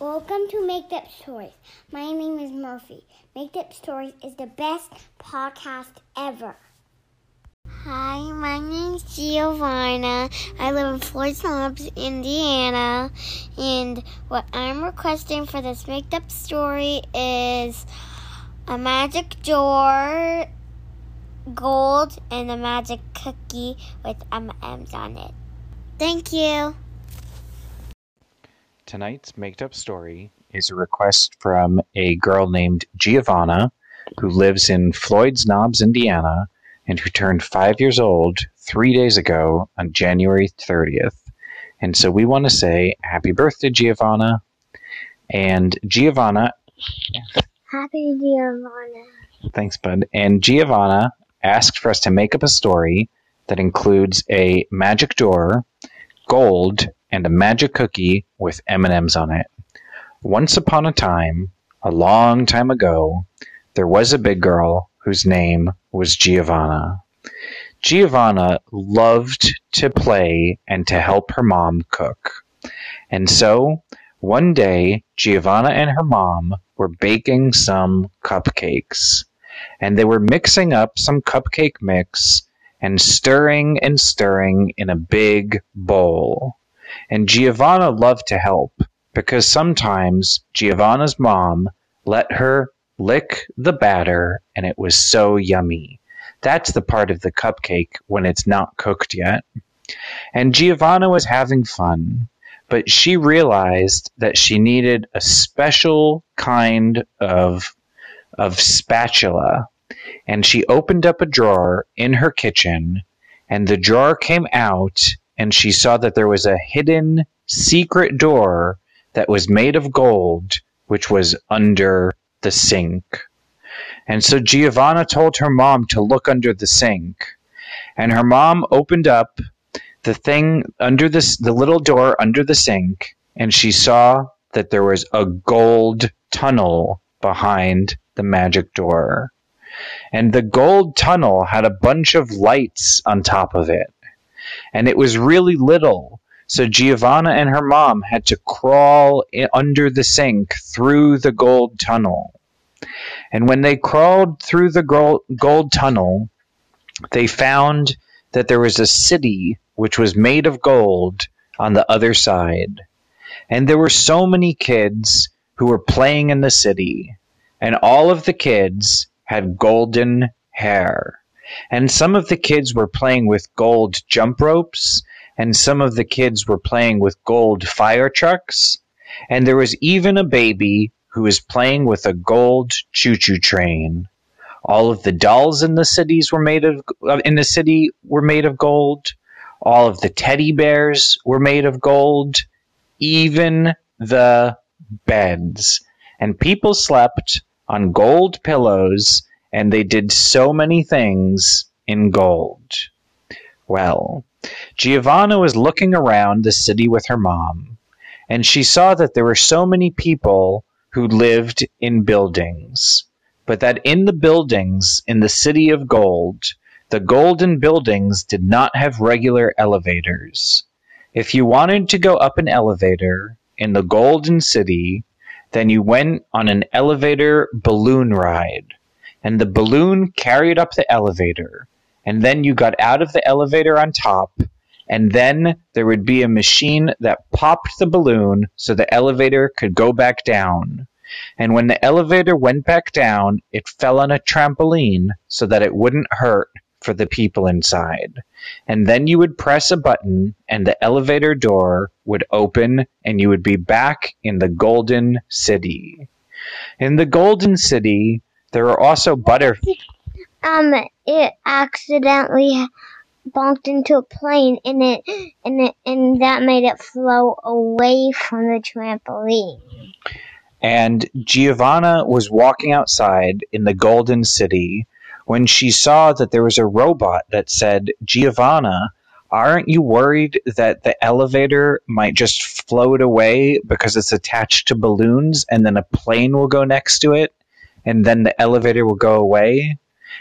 Welcome to Make Up Stories. My name is Murphy. Make Up Stories is the best podcast ever. Hi, my name is Giovanna. I live in Floyd Knobs, Indiana. And what I'm requesting for this Make Up Story is a magic door, gold, and a magic cookie with M&Ms on it. Thank you. Tonight's made up story is a request from a girl named Giovanna who lives in Floyd's Knobs, Indiana, and who turned five years old three days ago on January 30th. And so we want to say happy birthday, Giovanna. And Giovanna. Happy Giovanna. Thanks, bud. And Giovanna asked for us to make up a story that includes a magic door, gold, and a magic cookie with M&Ms on it. Once upon a time, a long time ago, there was a big girl whose name was Giovanna. Giovanna loved to play and to help her mom cook. And so, one day, Giovanna and her mom were baking some cupcakes. And they were mixing up some cupcake mix and stirring and stirring in a big bowl. And Giovanna loved to help because sometimes Giovanna's mom let her lick the batter and it was so yummy. That's the part of the cupcake when it's not cooked yet. And Giovanna was having fun, but she realized that she needed a special kind of of spatula. And she opened up a drawer in her kitchen and the drawer came out and she saw that there was a hidden secret door that was made of gold, which was under the sink. And so Giovanna told her mom to look under the sink. And her mom opened up the thing under this, the little door under the sink, and she saw that there was a gold tunnel behind the magic door. And the gold tunnel had a bunch of lights on top of it and it was really little. So Giovanna and her mom had to crawl under the sink through the gold tunnel. And when they crawled through the gold, tunnel, they found that there was a city which was made of gold on the other side. And there were so many kids who were playing in the city, and all of the kids had golden hair. And some of the kids were playing with gold jump ropes, and some of the kids were playing with gold fire trucks, and there was even a baby who was playing with a gold choo-choo train. All of the dolls in the cities were made of uh, in the city were made of gold. All of the teddy bears were made of gold, even the beds. And people slept on gold pillows and they did so many things in gold. Well, Giovanna was looking around the city with her mom, and she saw that there were so many people who lived in buildings, but that in the buildings in the city of gold, the golden buildings did not have regular elevators. If you wanted to go up an elevator in the golden city, then you went on an elevator balloon ride and the balloon carried up the elevator. And then you got out of the elevator on top, and then there would be a machine that popped the balloon so the elevator could go back down. And when the elevator went back down, it fell on a trampoline so that it wouldn't hurt for the people inside. And then you would press a button, and the elevator door would open, and you would be back in the Golden City. In the Golden City, there are also butter. Um, it accidentally bumped into a plane, and it and it and that made it flow away from the trampoline. And Giovanna was walking outside in the Golden City when she saw that there was a robot that said, Giovanna, aren't you worried that the elevator might just float away because it's attached to balloons and then a plane will go next to it? And then the elevator will go away.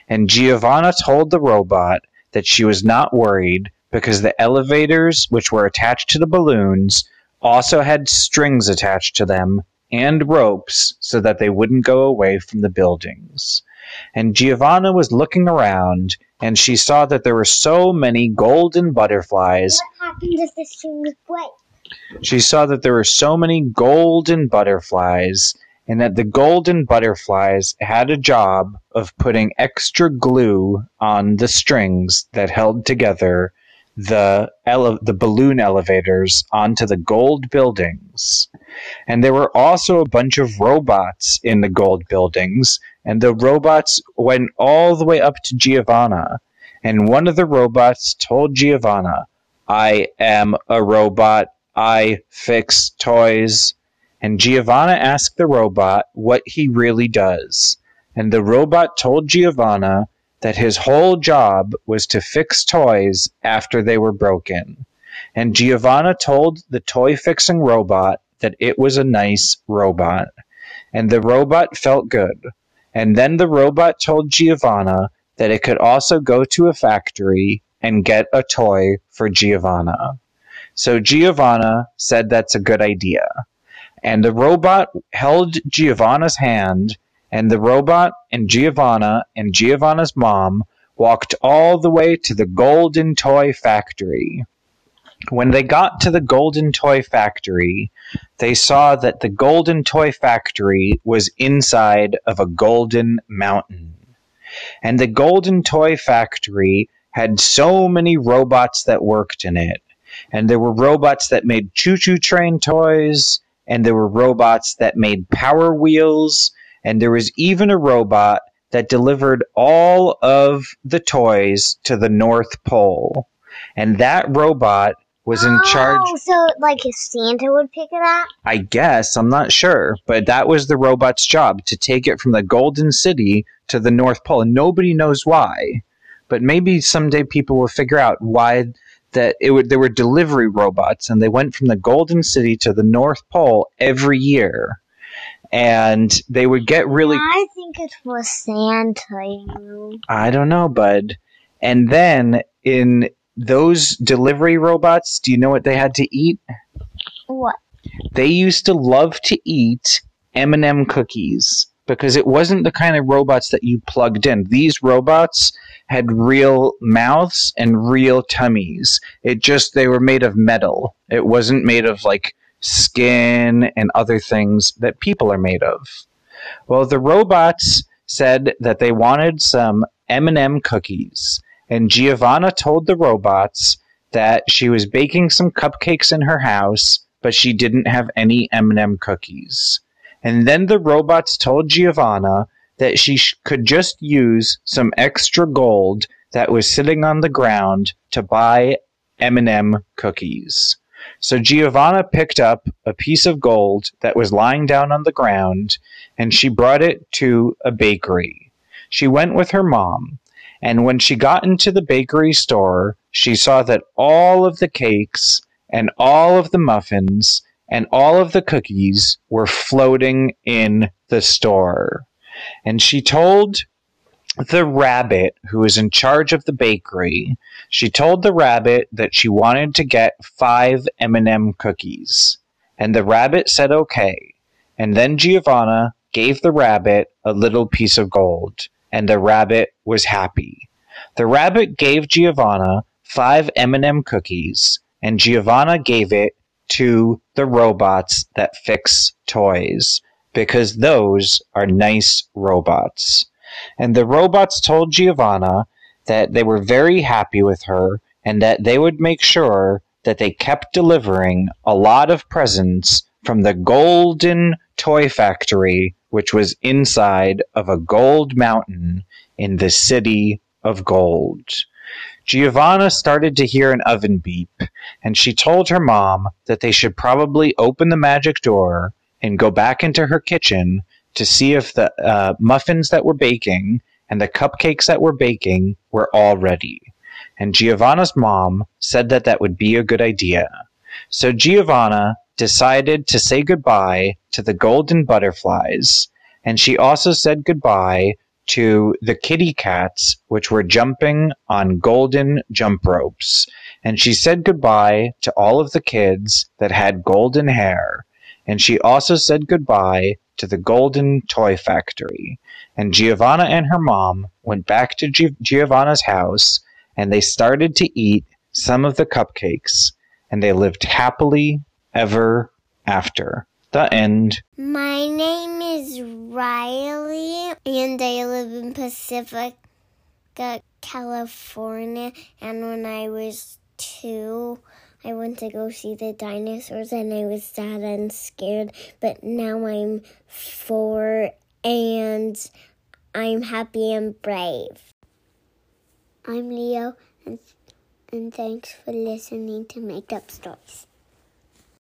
And Giovanna told the robot that she was not worried because the elevators, which were attached to the balloons, also had strings attached to them and ropes so that they wouldn't go away from the buildings. And Giovanna was looking around and she saw that there were so many golden butterflies. What happens if the strings break? She saw that there were so many golden butterflies and that the golden butterflies had a job of putting extra glue on the strings that held together the ele- the balloon elevators onto the gold buildings. And there were also a bunch of robots in the gold buildings, and the robots went all the way up to Giovanna. And one of the robots told Giovanna, I am a robot. I fix toys. And Giovanna asked the robot what he really does. And the robot told Giovanna that his whole job was to fix toys after they were broken. And Giovanna told the toy fixing robot that it was a nice robot. And the robot felt good. And then the robot told Giovanna that it could also go to a factory and get a toy for Giovanna. So Giovanna said that's a good idea. And the robot held Giovanna's hand, and the robot and Giovanna and Giovanna's mom walked all the way to the Golden Toy Factory. When they got to the Golden Toy Factory, they saw that the Golden Toy Factory was inside of a golden mountain. And the Golden Toy Factory had so many robots that worked in it. And there were robots that made choo choo train toys, and there were robots that made power wheels, and there was even a robot that delivered all of the toys to the North Pole. And that robot was in oh, charge. Oh, so like Santa would pick it up? I guess, I'm not sure, but that was the robot's job to take it from the Golden City to the North Pole, and nobody knows why. But maybe someday people will figure out why that it would, there were delivery robots, and they went from the Golden City to the North Pole every year, and they would get really. I think it was Santa. You know. I don't know, bud. And then in those delivery robots, do you know what they had to eat? What? they used to love to eat M&M cookies because it wasn't the kind of robots that you plugged in. These robots had real mouths and real tummies. It just they were made of metal. It wasn't made of like skin and other things that people are made of. Well, the robots said that they wanted some M&M cookies, and Giovanna told the robots that she was baking some cupcakes in her house, but she didn't have any M&M cookies. And then the robots told Giovanna that she sh- could just use some extra gold that was sitting on the ground to buy M&M cookies. So Giovanna picked up a piece of gold that was lying down on the ground and she brought it to a bakery. She went with her mom, and when she got into the bakery store, she saw that all of the cakes and all of the muffins and all of the cookies were floating in the store. And she told the rabbit who was in charge of the bakery, she told the rabbit that she wanted to get 5 M&M cookies. And the rabbit said okay. And then Giovanna gave the rabbit a little piece of gold, and the rabbit was happy. The rabbit gave Giovanna 5 M&M cookies, and Giovanna gave it to the robots that fix toys because those are nice robots. And the robots told Giovanna that they were very happy with her and that they would make sure that they kept delivering a lot of presents from the Golden Toy Factory, which was inside of a gold mountain in the city of gold. Giovanna started to hear an oven beep, and she told her mom that they should probably open the magic door and go back into her kitchen to see if the uh, muffins that were baking and the cupcakes that were baking were all ready. And Giovanna's mom said that that would be a good idea. So Giovanna decided to say goodbye to the golden butterflies, and she also said goodbye to the kitty cats, which were jumping on golden jump ropes. and she said goodbye to all of the kids that had golden hair, and she also said goodbye to the golden toy factory. And Giovanna and her mom went back to G- Giovanna's house and they started to eat some of the cupcakes, and they lived happily ever after. The end. My name is Riley, and I live in Pacifica, California. And when I was two, I went to go see the dinosaurs, and I was sad and scared. But now I'm four, and I'm happy and brave. I'm Leo, and, and thanks for listening to Make Up Stories.